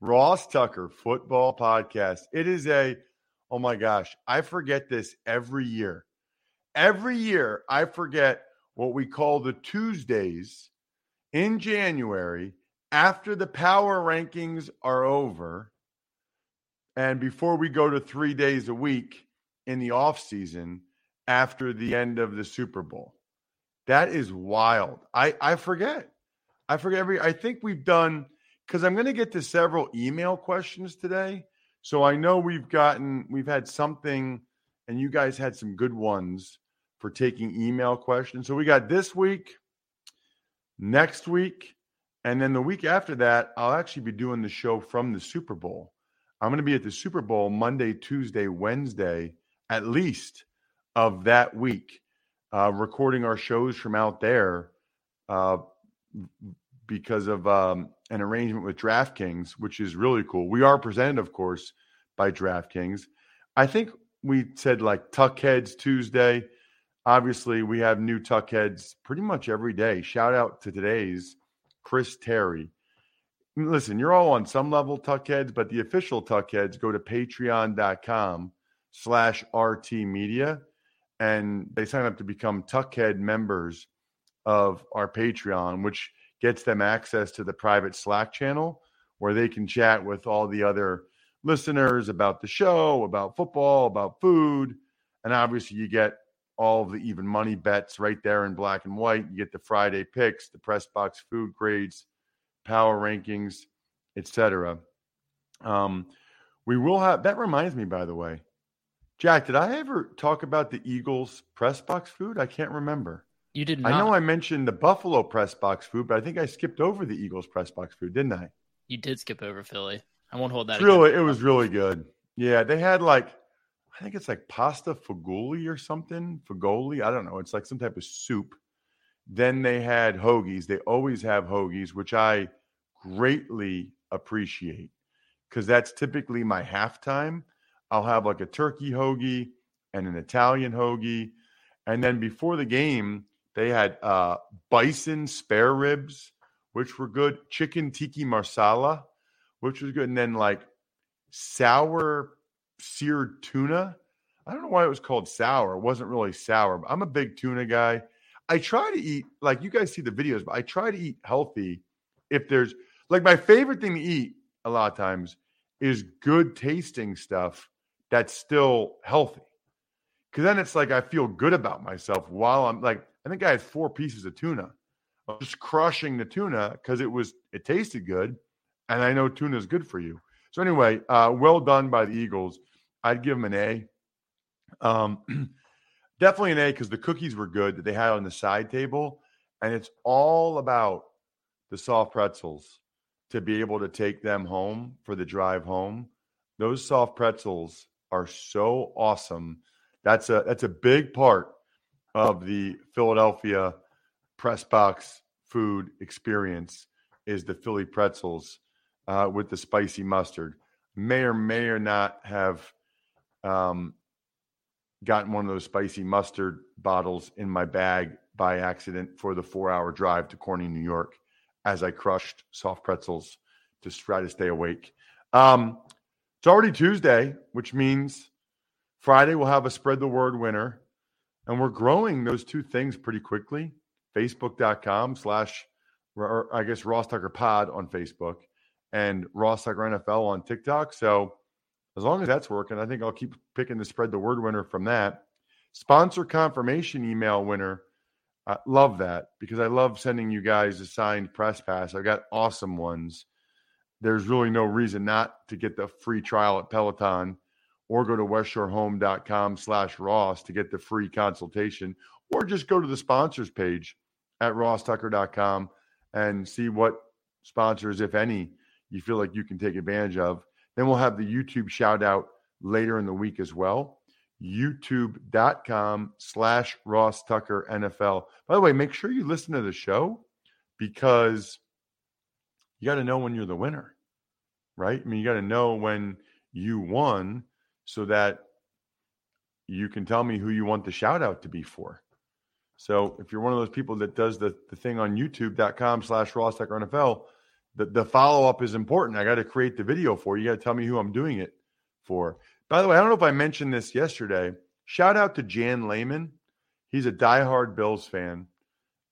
Ross Tucker Football Podcast. It is a, oh my gosh, I forget this every year. Every year, I forget what we call the Tuesdays in January after the power rankings are over and before we go to three days a week in the off season after the end of the Super Bowl. That is wild. I, I forget. I forget every, I think we've done because I'm going to get to several email questions today. So I know we've gotten, we've had something, and you guys had some good ones for taking email questions. So we got this week, next week, and then the week after that, I'll actually be doing the show from the Super Bowl. I'm going to be at the Super Bowl Monday, Tuesday, Wednesday, at least of that week, uh, recording our shows from out there. Uh, because of um, an arrangement with DraftKings, which is really cool. We are presented, of course, by DraftKings. I think we said like Tuckheads Tuesday. Obviously, we have new Tuckheads pretty much every day. Shout out to today's Chris Terry. Listen, you're all on some level Tuckheads, but the official Tuckheads go to patreon.com slash RT Media and they sign up to become Tuckhead members of our Patreon, which – gets them access to the private Slack channel where they can chat with all the other listeners about the show, about football, about food. And obviously, you get all the even money bets right there in black and white. You get the Friday picks, the press box food grades, power rankings, etc. Um, we will have that reminds me, by the way, Jack, did I ever talk about the Eagles press box food? I can't remember. You did not. I know I mentioned the Buffalo press box food, but I think I skipped over the Eagles press box food, didn't I? You did skip over Philly. I won't hold that. really, it was really good. Yeah, they had like, I think it's like pasta fagioli or something. Fagoli, I don't know. It's like some type of soup. Then they had hoagies. They always have hoagies, which I greatly appreciate because that's typically my halftime. I'll have like a turkey hoagie and an Italian hoagie. And then before the game, they had uh, bison spare ribs, which were good. Chicken tiki marsala, which was good. And then like sour seared tuna. I don't know why it was called sour. It wasn't really sour. I'm a big tuna guy. I try to eat like you guys see the videos, but I try to eat healthy. If there's like my favorite thing to eat a lot of times is good tasting stuff that's still healthy. Cause then it's like I feel good about myself while I'm like I think I had four pieces of tuna. I was just crushing the tuna because it was it tasted good, and I know tuna is good for you. So anyway, uh, well done by the Eagles. I'd give them an A. Um, definitely an A because the cookies were good that they had on the side table, and it's all about the soft pretzels to be able to take them home for the drive home. Those soft pretzels are so awesome. That's a that's a big part of the Philadelphia press box food experience is the Philly pretzels uh, with the spicy mustard. May or may or not have um, gotten one of those spicy mustard bottles in my bag by accident for the four hour drive to Corning, New York, as I crushed soft pretzels to try to stay awake. Um, it's already Tuesday, which means Friday we'll have a spread the word winner. And we're growing those two things pretty quickly. Facebook.com slash, or I guess Ross Tucker Pod on Facebook and Ross Tucker NFL on TikTok. So as long as that's working, I think I'll keep picking the spread the word winner from that. Sponsor confirmation email winner. I love that because I love sending you guys a signed press pass. I've got awesome ones. There's really no reason not to get the free trial at Peloton or go to westshorehome.com slash Ross to get the free consultation, or just go to the sponsors page at rosstucker.com and see what sponsors, if any, you feel like you can take advantage of. Then we'll have the YouTube shout out later in the week as well. YouTube.com slash Ross Tucker NFL. By the way, make sure you listen to the show because you got to know when you're the winner, right? I mean, you got to know when you won so that you can tell me who you want the shout out to be for. So if you're one of those people that does the, the thing on youtube.com slash Ross NFL, the, the follow up is important. I got to create the video for you. You got to tell me who I'm doing it for. By the way, I don't know if I mentioned this yesterday. Shout out to Jan Lehman. He's a diehard Bills fan,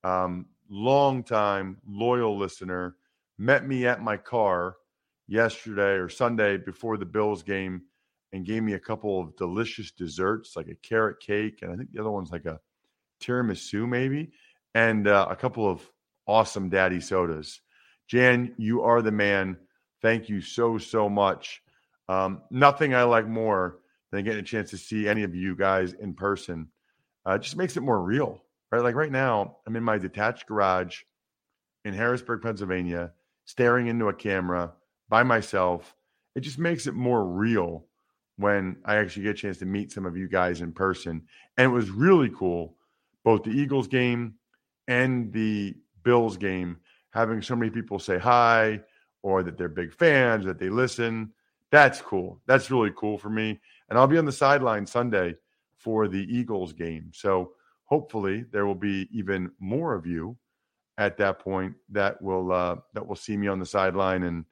um, long time loyal listener. Met me at my car yesterday or Sunday before the Bills game and gave me a couple of delicious desserts, like a carrot cake, and I think the other one's like a tiramisu, maybe, and uh, a couple of awesome daddy sodas. Jan, you are the man. Thank you so, so much. Um, nothing I like more than getting a chance to see any of you guys in person. Uh, just makes it more real, right? Like right now, I'm in my detached garage in Harrisburg, Pennsylvania, staring into a camera by myself. It just makes it more real when I actually get a chance to meet some of you guys in person. And it was really cool, both the Eagles game and the Bills game, having so many people say hi or that they're big fans, that they listen. That's cool. That's really cool for me. And I'll be on the sideline Sunday for the Eagles game. So hopefully there will be even more of you at that point that will uh, that will see me on the sideline and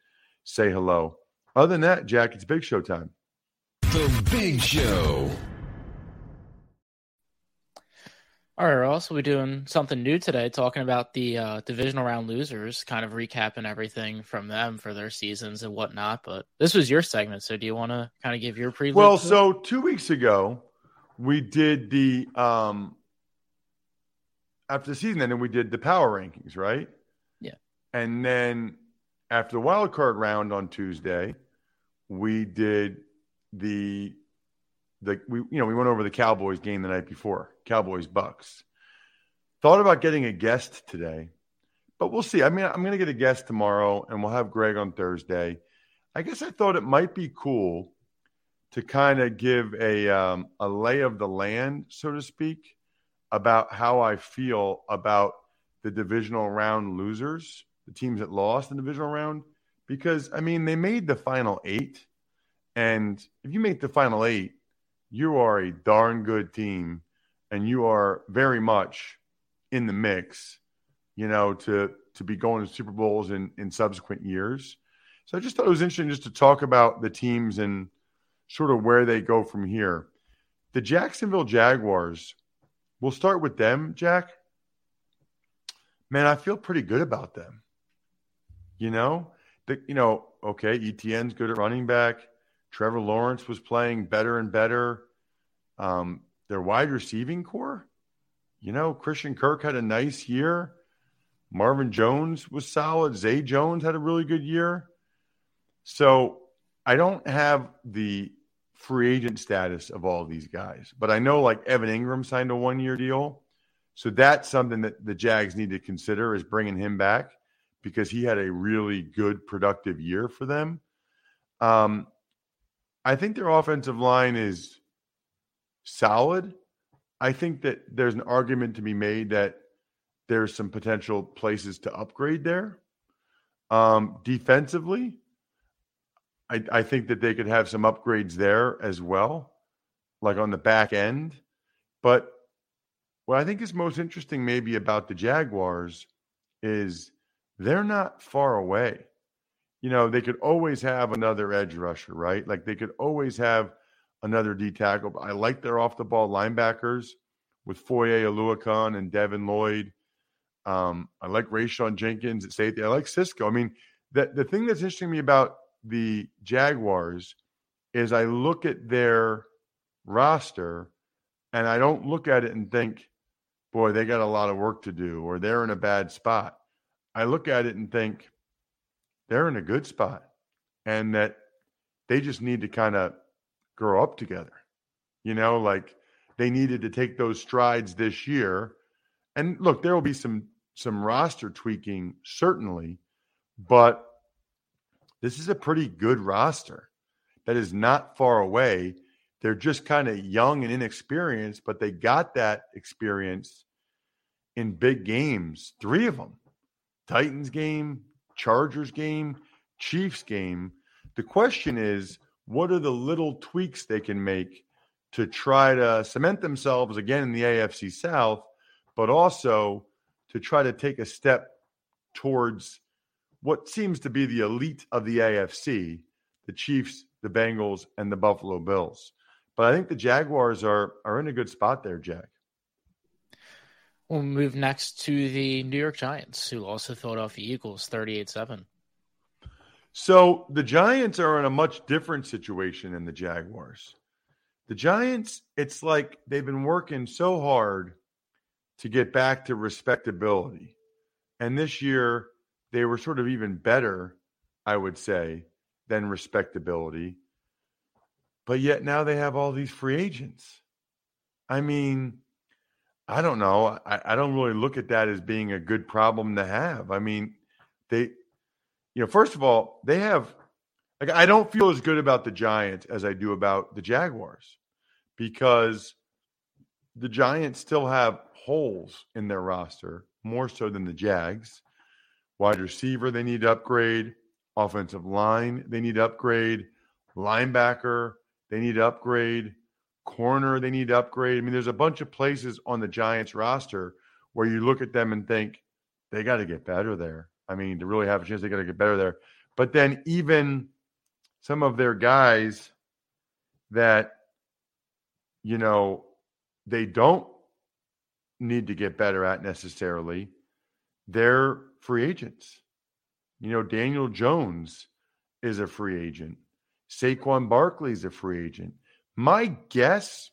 say hello. Other than that, Jack, it's big show time. The Big Show. All right, Ross, we'll be doing something new today, talking about the uh, divisional round losers, kind of recapping everything from them for their seasons and whatnot. But this was your segment, so do you want to kind of give your preview? Well, so two weeks ago, we did the um after the season, and then we did the power rankings, right? Yeah. And then after the wild card round on Tuesday, we did the the we you know we went over the Cowboys game the night before Cowboys Bucks. Thought about getting a guest today, but we'll see. I mean, I'm going to get a guest tomorrow, and we'll have Greg on Thursday. I guess I thought it might be cool to kind of give a um, a lay of the land, so to speak, about how I feel about the divisional round losers, the teams that lost in the divisional round, because I mean they made the final eight and if you make the final eight, you are a darn good team and you are very much in the mix, you know, to to be going to Super Bowls in, in subsequent years. So I just thought it was interesting just to talk about the teams and sort of where they go from here. The Jacksonville Jaguars, we'll start with them, Jack. Man, I feel pretty good about them. You know, the, you know, okay, Etienne's good at running back. Trevor Lawrence was playing better and better. Um, their wide receiving corps, you know, Christian Kirk had a nice year. Marvin Jones was solid. Zay Jones had a really good year. So I don't have the free agent status of all of these guys, but I know like Evan Engram signed a one year deal. So that's something that the Jags need to consider is bringing him back because he had a really good, productive year for them. Um, I think their offensive line is solid. I think that there's an argument to be made that there's some potential places to upgrade there. Um, defensively, I, I think that they could have some upgrades there as well, like on the back end. But what I think is most interesting, maybe about the Jaguars, is they're not far away. You know, they could always have another edge rusher, right? Like they could always have another D tackle. I like their off the ball linebackers with Foye Oluokun and Devin Lloyd. Um, I like Rayshawn Jenkins at safety. I like Cisco. I mean, the, the thing that's interesting to me about the Jaguars is I look at their roster and I don't look at it and think, boy, they got a lot of work to do or they're in a bad spot. I look at it and think they're in a good spot and that they just need to kind of grow up together. You know, like they needed to take those strides this year. And look, there will be some some roster tweaking certainly, but this is a pretty good roster that is not far away. They're just kind of young and inexperienced, but they got that experience in big games, three of them. Titans game, Chargers game, Chiefs game. The question is, what are the little tweaks they can make to try to cement themselves again in the AFC South, but also to try to take a step towards what seems to be the elite of the AFC, the Chiefs, the Bengals, and the Buffalo Bills. But I think the Jaguars are are in a good spot there, Jack. We'll move next to the New York Giants, who to Philadelphia Eagles 38 7. So the Giants are in a much different situation than the Jaguars. The Giants, it's like they've been working so hard to get back to respectability. And this year, they were sort of even better, I would say, than respectability. But yet now they have all these free agents. I mean, I don't know. I, I don't really look at that as being a good problem to have. I mean, they, you know, first of all, they have, like, I don't feel as good about the Giants as I do about the Jaguars because the Giants still have holes in their roster, more so than the Jags. Wide receiver, they need to upgrade. Offensive line, they need to upgrade. Linebacker, they need to upgrade corner they need to upgrade. I mean, there's a bunch of places on the Giants roster where you look at them and think they got to get better there. I mean, to really have a chance, they got to get better there. But then even some of their guys that, you know, they don't need to get better at necessarily, they're free agents. You know, Daniel Jones is a free agent. Saquon Barkley is a free agent. My guess,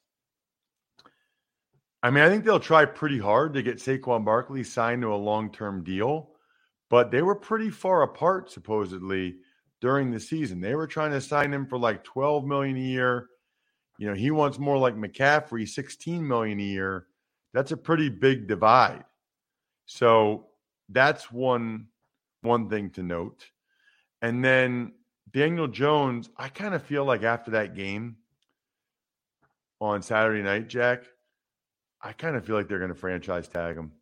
I mean, I think they'll try pretty hard to get Saquon Barkley signed to a long term deal, but they were pretty far apart supposedly during the season. They were trying to sign him for like 12 million a year. You know, he wants more like McCaffrey, 16 million a year. That's a pretty big divide. So that's one one thing to note. And then Daniel Jones, I kind of feel like after that game, on Saturday night, Jack, I kind of feel like they're going to franchise tag him.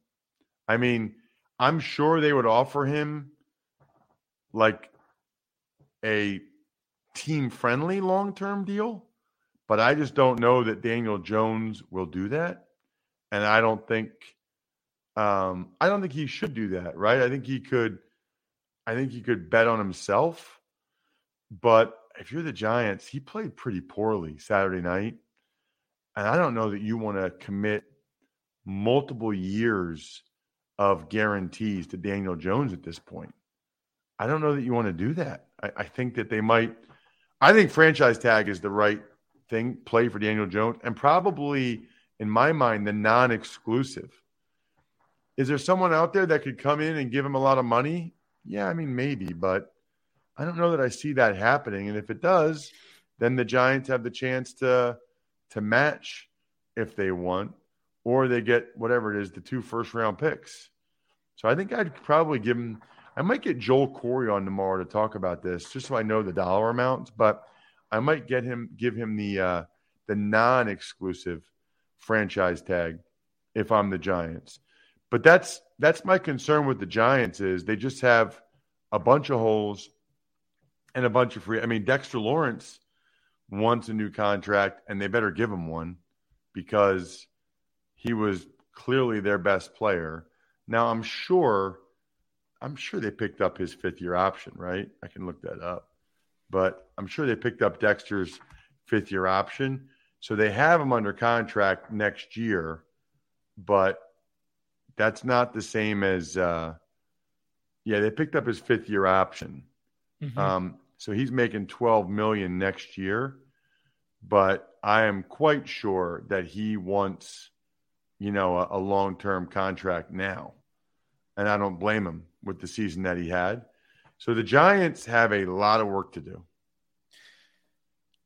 I mean, I'm sure they would offer him like a team friendly long term deal, but I just don't know that Daniel Jones will do that. And I don't think um, I don't think he should do that, right? I think he could I think he could bet on himself. But if you're the Giants, he played pretty poorly Saturday night. And I don't know that you want to commit multiple years of guarantees to Daniel Jones at this point. I don't know that you want to do that. I, I think that they might. I think franchise tag is the right thing, play for Daniel Jones, and probably, in my mind, the non exclusive. Is there someone out there that could come in and give him a lot of money? Yeah, I mean, maybe, but I don't know that I see that happening. And if it does, then the Giants have the chance to to match if they want, or they get whatever it is, the two first round picks. So I think I'd probably give him. I might get Joel Corry on tomorrow to talk about this, just so I know the dollar amount. But I might get him, give him the uh, the non exclusive franchise tag if I'm the Giants. But that's that's my concern with the Giants is they just have a bunch of holes and a bunch of free. I mean, Dexter Lawrence wants a new contract, and they better give him one because he was clearly their best player. Now I'm sure I'm sure they picked up his fifth year option, right? I can look that up. But I'm sure they picked up Dexter's fifth year option. So they have him under contract next year, but that's not the same as uh yeah, they picked up his fifth year option. Mhm. Um, so he's making 12 million next year, but I am quite sure that he wants, you know, a, a long-term contract now. And I don't blame him with the season that he had. So the Giants have a lot of work to do.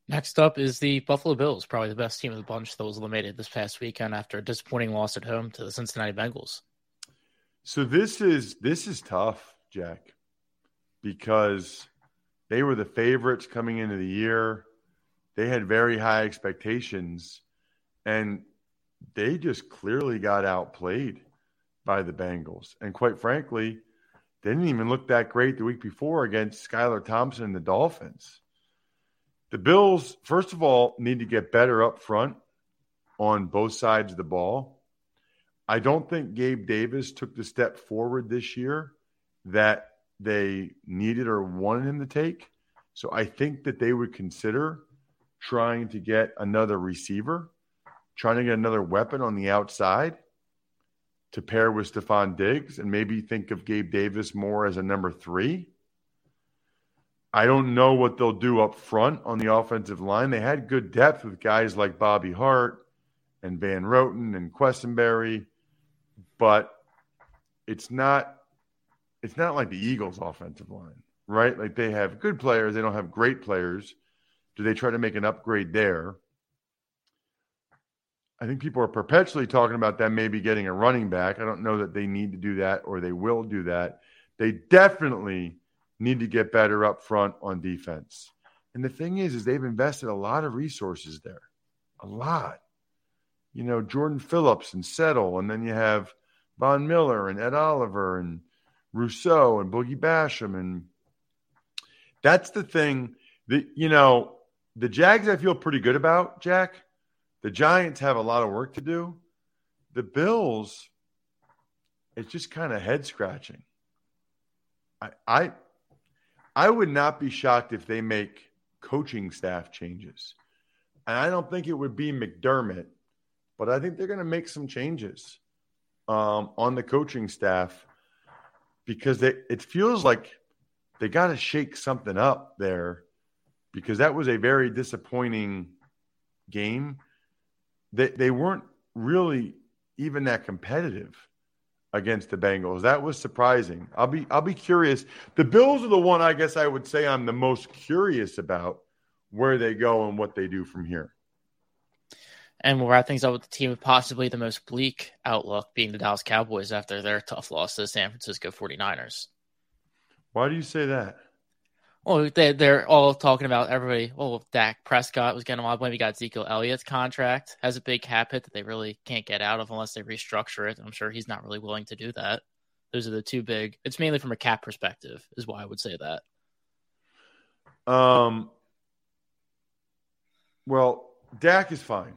Next up is the Buffalo Bills, probably the best team of the bunch that was eliminated this past weekend after a disappointing loss at home to the Cincinnati Bengals. So this is this is tough, Jack, because they were the favorites coming into the year. They had very high expectations, and they just clearly got outplayed by the Bengals. And quite frankly, they didn't even look that great the week before against Skylar Thompson and the Dolphins. The Bills, first of all, need to get better up front on both sides of the ball. I don't think Gabe Davis took the step forward this year that they needed or wanted him to take. So I think that they would consider trying to get another receiver, trying to get another weapon on the outside to pair with Stefon Diggs and maybe think of Gabe Davis more as a number three. I don't know what they'll do up front on the offensive line. They had good depth with guys like Bobby Hart and Van Roten and Quessenberry, but it's not it's not like the Eagles offensive line, right? Like they have good players, they don't have great players. Do they try to make an upgrade there? I think people are perpetually talking about them maybe getting a running back. I don't know that they need to do that or they will do that. They definitely need to get better up front on defense. And the thing is, is they've invested a lot of resources there, a lot. You know, Jordan Phillips and Settle, and then you have Von Miller and Ed Oliver and Rousseau and Boogie Basham, and that's the thing that you know the Jags. I feel pretty good about Jack. The Giants have a lot of work to do. The Bills, it's just kind of head scratching. I, I I would not be shocked if they make coaching staff changes. And I don't think it would be McDermott, but I think they're going to make some changes um, on the coaching staff because they, it feels like they got to shake something up there because that was a very disappointing game. They, they weren't really even that competitive against the Bengals. That was surprising. I'll be I'll be curious. The Bills are the one I guess I would say I'm the most curious about where they go and what they do from here. And we'll wrap things up with the team with possibly the most bleak outlook being the Dallas Cowboys after their tough loss to the San Francisco 49ers. Why do you say that? Well, they, they're all talking about everybody. Oh, Dak Prescott was getting a lot of blame. We got Ezekiel Elliott's contract has a big cap hit that they really can't get out of unless they restructure it. I'm sure he's not really willing to do that. Those are the two big. It's mainly from a cap perspective, is why I would say that. Um. Well, Dak is fine.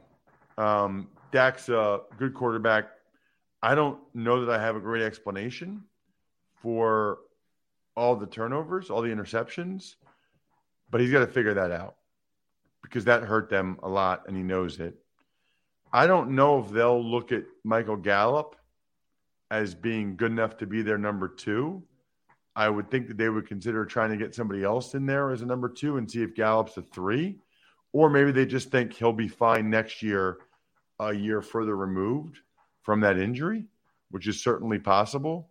Um, Dak's a good quarterback. I don't know that I have a great explanation for all the turnovers, all the interceptions, but he's got to figure that out because that hurt them a lot and he knows it. I don't know if they'll look at Michael Gallup as being good enough to be their number two. I would think that they would consider trying to get somebody else in there as a number two and see if Gallup's a three. Or maybe they just think he'll be fine next year, a year further removed from that injury, which is certainly possible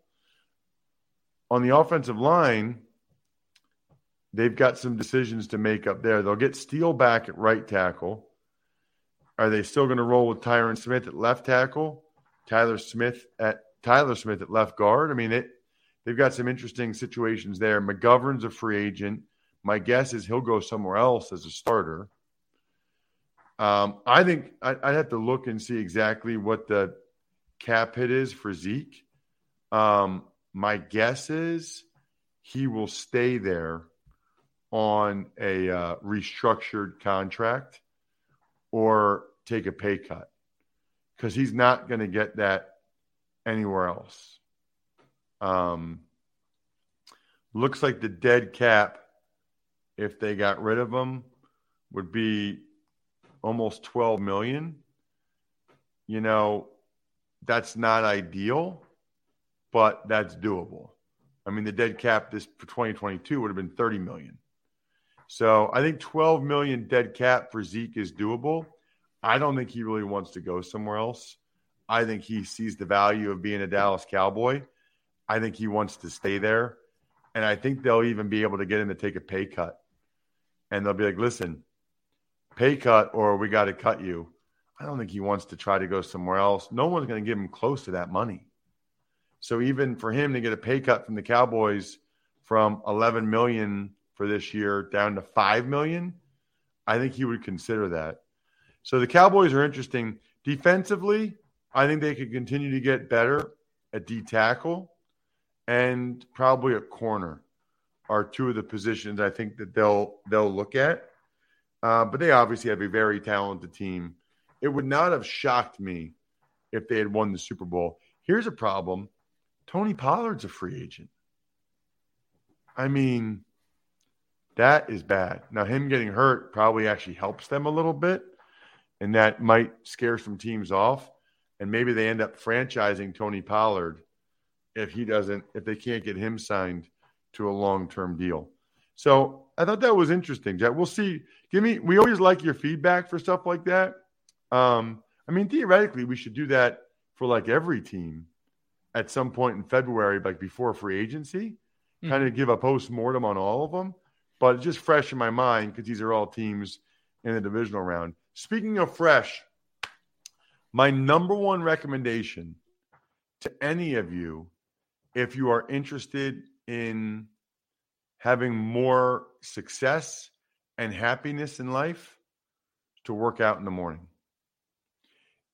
on the offensive line, they've got some decisions to make up there. They'll get Steele back at right tackle. Are they still going to roll with Tyron Smith at left tackle? Tyler Smith at Tyler Smith at left guard. I mean, it. They've got some interesting situations there. McGovern's a free agent. My guess is he'll go somewhere else as a starter. Um, I think I'd, I'd have to look and see exactly what the cap hit is for Zeke. Um, my guess is he will stay there on a uh, restructured contract or take a pay cut because he's not going to get that anywhere else. Um, looks like the dead cap, if they got rid of him, would be almost 12 million. You know, that's not ideal, but that's doable. I mean, the dead cap this for 2022 would have been 30 million. So I think 12 million dead cap for Zeke is doable. I don't think he really wants to go somewhere else. I think he sees the value of being a Dallas Cowboy. I think he wants to stay there. And I think they'll even be able to get him to take a pay cut. And they'll be like, listen, pay cut or we got to cut you. I don't think he wants to try to go somewhere else. No one's going to give him close to that money. So even for him to get a pay cut from the Cowboys from 11 million for this year down to 5 million, I think he would consider that. So the Cowboys are interesting. Defensively, I think they could continue to get better at D tackle and probably a corner are two of the positions I think that they'll they'll look at. Uh, but they obviously have a very talented team. It would not have shocked me if they had won the Super Bowl. Here's a problem: Tony Pollard's a free agent. I mean, that is bad. Now, him getting hurt probably actually helps them a little bit, and that might scare some teams off. And maybe they end up franchising Tony Pollard if he doesn't, if they can't get him signed to a long term deal. So I thought that was interesting, Jack. We'll see. Give me, we always like your feedback for stuff like that. Um, I mean, theoretically, we should do that for like every team at some point in February, like before free agency, mm-hmm. kind of give a post mortem on all of them. But just fresh in my mind because these are all teams in the divisional round. Speaking of fresh, my number one recommendation to any of you, if you are interested in having more success and happiness in life, to work out in the morning.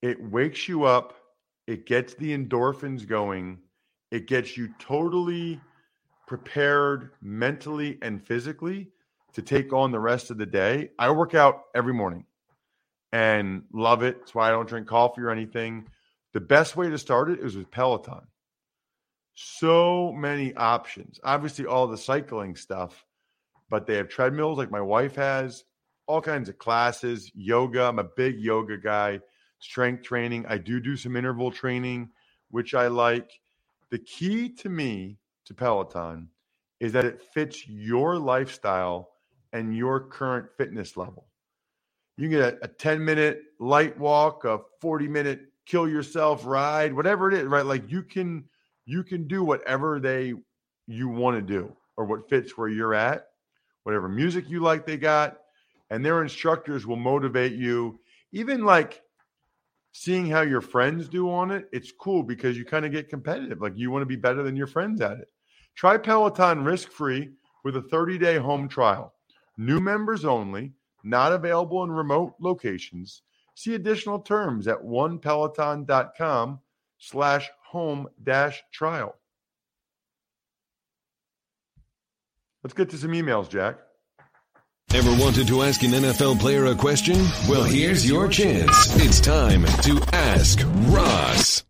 It wakes you up, it gets the endorphins going, it gets you totally prepared mentally and physically to take on the rest of the day. I work out every morning and love it. That's why I don't drink coffee or anything. The best way to start it is with Peloton. So many options. Obviously, all the cycling stuff, but they have treadmills like my wife has, all kinds of classes, yoga. I'm a big yoga guy, strength training. I do do some interval training, which I like. The key to me to Peloton is that it fits your lifestyle and your current fitness level. You can get a, a 10 minute light walk, a 40 minute kill yourself ride, whatever it is, right? Like you can you can do whatever they you want to do or what fits where you're at, whatever music you like they got, and their instructors will motivate you. Even like seeing how your friends do on it, it's cool because you kind of get competitive. Like you want to be better than your friends at it. Try Peloton risk free with a 30 day home trial. New members only not available in remote locations. See additional terms at onepeloton.com slash home dash trial. Let's get to some emails, Jack. Ever wanted to ask an NFL player a question? Well, here's your chance. It's time to ask Ross.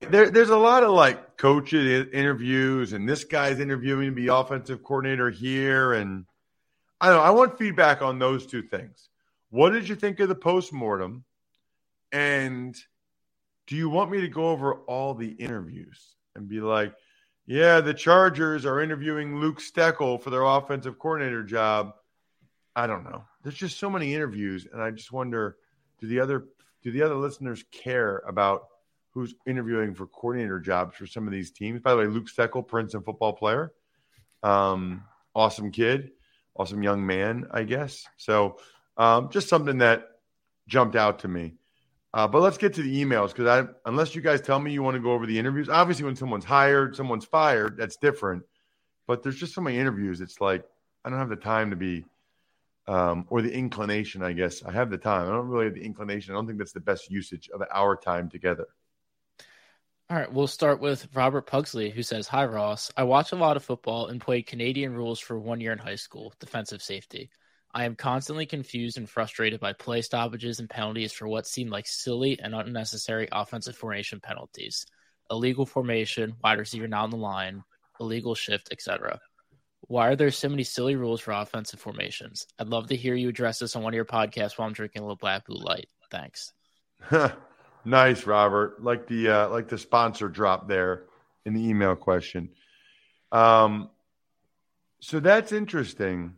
There, there's a lot of like coaches interviews, and this guy's interviewing the offensive coordinator here, and I don't know. I want feedback on those two things. What did you think of the postmortem? And do you want me to go over all the interviews and be like, yeah, the Chargers are interviewing Luke Steckel for their offensive coordinator job? I don't know. There's just so many interviews, and I just wonder, do the other do the other listeners care about who's interviewing for coordinator jobs for some of these teams? By the way, Luke Steckel, Princeton football player, um, awesome kid awesome young man, I guess. So um, just something that jumped out to me. Uh, but let's get to the emails because I, unless you guys tell me you want to go over the interviews, obviously when someone's hired, someone's fired, that's different. But there's just so many interviews. It's like I don't have the time to be, um, or the inclination. I guess I have the time. I don't really have the inclination. I don't think that's the best usage of our time together. All right, we'll start with Robert Pugsley, who says, Hi, Ross. I watch a lot of football and played Canadian rules for one year in high school, defensive safety. I am constantly confused and frustrated by play stoppages and penalties for what seem like silly and unnecessary offensive formation penalties, illegal formation, wide receiver not on the line, illegal shift, etc. Why are there so many silly rules for offensive formations? I'd love to hear you address this on one of your podcasts while I'm drinking a little Labatt Blue Light. Thanks. nice, Robert. Like the uh, like the sponsor drop there in the email question. Um, so that's interesting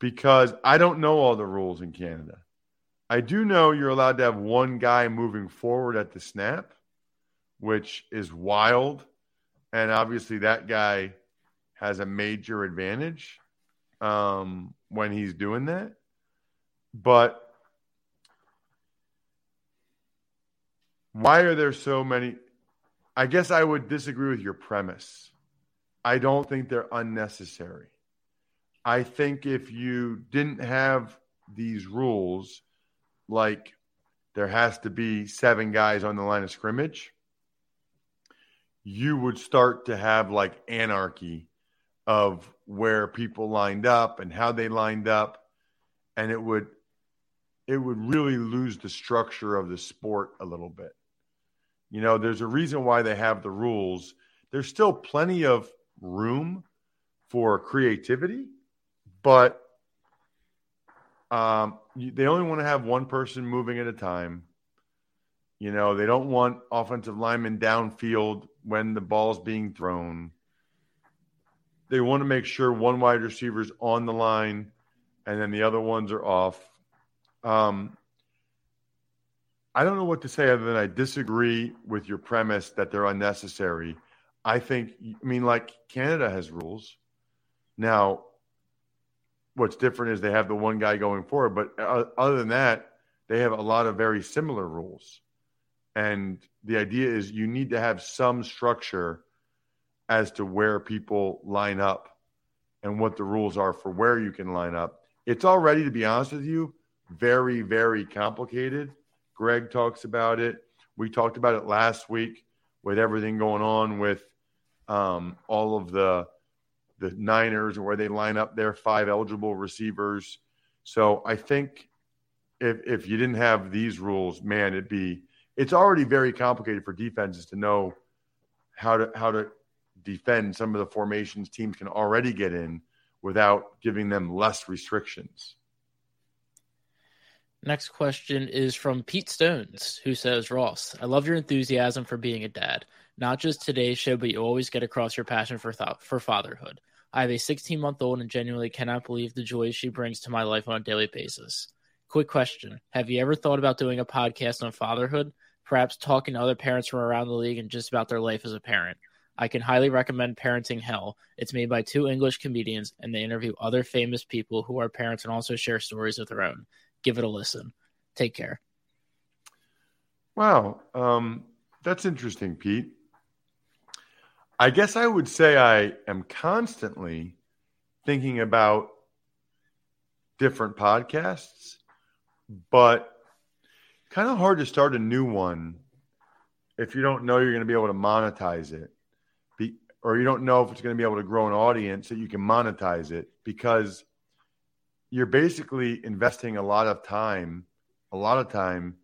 because I don't know all the rules in Canada. I do know you're allowed to have one guy moving forward at the snap, which is wild. And obviously, that guy has a major advantage um, when he's doing that. But why are there so many? I guess I would disagree with your premise. I don't think they're unnecessary. I think if you didn't have these rules, like there has to be seven guys on the line of scrimmage, you would start to have like anarchy of where people lined up and how they lined up and it would it would really lose the structure of the sport a little bit. You know, there's a reason why they have the rules. There's still plenty of room for creativity, but um, they only want to have one person moving at a time. You know, they don't want offensive linemen downfield when the ball's being thrown. They want to make sure one wide receiver's on the line and then the other ones are off. Um, I don't know what to say other than I disagree with your premise that they're unnecessary. I think, I mean, like Canada has rules. Now, what's different is they have the one guy going forward, but uh, other than that, they have a lot of very similar rules. And the idea is you need to have some structure as to where people line up and what the rules are for where you can line up. It's already, to be honest with you, very, very complicated. Greg talks about it. We talked about it last week with everything going on with um, all of the the Niners and where they line up their five eligible receivers. So I think if if you didn't have these rules, man, it'd be it's already very complicated for defenses to know how to how to defend some of the formations teams can already get in without giving them less restrictions. Next question is from Pete Stones, who says, Ross, I love your enthusiasm for being a dad. Not just today's show, but you always get across your passion for th- for fatherhood. I have a 16 month old and genuinely cannot believe the joy she brings to my life on a daily basis. Quick question Have you ever thought about doing a podcast on fatherhood? Perhaps talking to other parents from around the league and just about their life as a parent. I can highly recommend Parenting Hell. It's made by two English comedians and they interview other famous people who are parents and also share stories of their own. Give it a listen. Take care. Wow. Um, that's interesting, Pete. I guess I would say I am constantly thinking about different podcasts, but kind of hard to start a new one if you don't know you're going to be able to monetize it, be, or you don't know if it's going to be able to grow an audience that you can monetize it because you're basically investing a lot of time, a lot of time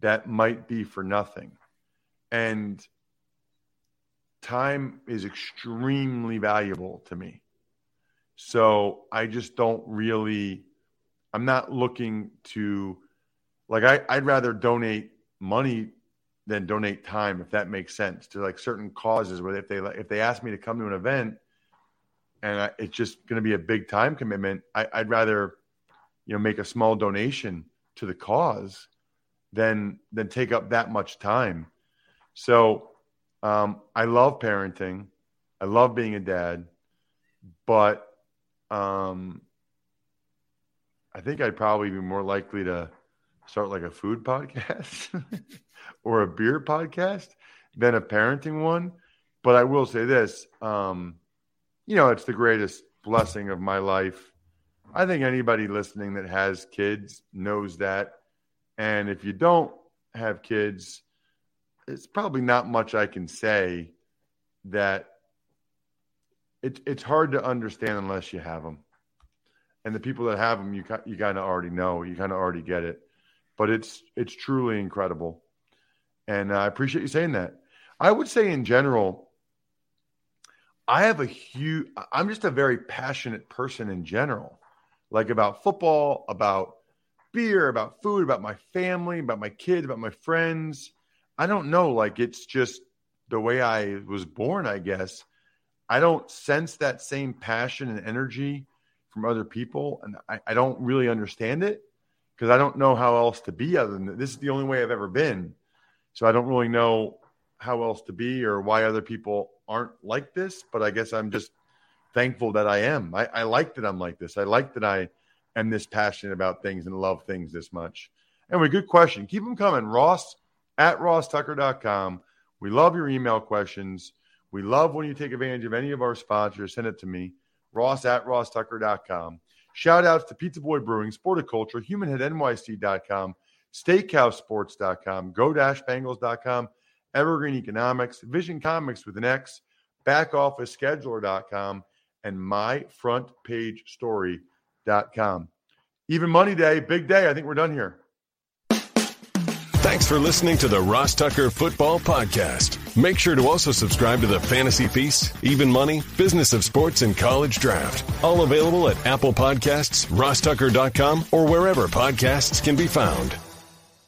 that might be for nothing. And time is extremely valuable to me. So I just don't really, I'm not looking to, like, I, I'd rather donate money than donate time, if that makes sense, to like certain causes. Where if they if they ask me to come to an event, and I, it's just going to be a big time commitment, I, I'd rather, you know, make a small donation to the cause than than take up that much time. So um, I love parenting. I love being a dad, but um, I think I'd probably be more likely to start like a food podcast or a beer podcast than a parenting one. But I will say this, um, you know, it's the greatest blessing of my life. I think anybody listening that has kids knows that. And if you don't have kids, it's probably not much I can say that it, it's hard to understand unless you have them. and the people that have them, you you kind of already know, you kind of already get it. But it's it's truly incredible, and I appreciate you saying that. I would say in general, I have a huge. I'm just a very passionate person in general, like about football, about beer, about food, about my family, about my kids, about my friends. I don't know. Like it's just the way I was born, I guess. I don't sense that same passion and energy from other people. And I, I don't really understand it because I don't know how else to be other than that. This is the only way I've ever been. So I don't really know how else to be or why other people aren't like this. But I guess I'm just thankful that I am. I, I like that I'm like this. I like that I am this passionate about things and love things this much. Anyway, good question. Keep them coming. Ross at rosstucker.com. We love your email questions. We love when you take advantage of any of our sponsors. Send it to me, ross at rosstucker.com. Shout outs to Pizza Boy Brewing, Sporticulture, HumanHeadNYC.com, SteakhouseSports.com, Go-Bengals.com, Evergreen Economics, Vision Comics with an X, BackOfficeScheduler.com, and MyFrontPageStory.com. Even Money Day, big day. I think we're done here. Thanks for listening to the Ross Tucker Football Podcast. Make sure to also subscribe to the Fantasy Feast, Even Money, Business of Sports, and College Draft. All available at Apple Podcasts, rosstucker.com, or wherever podcasts can be found.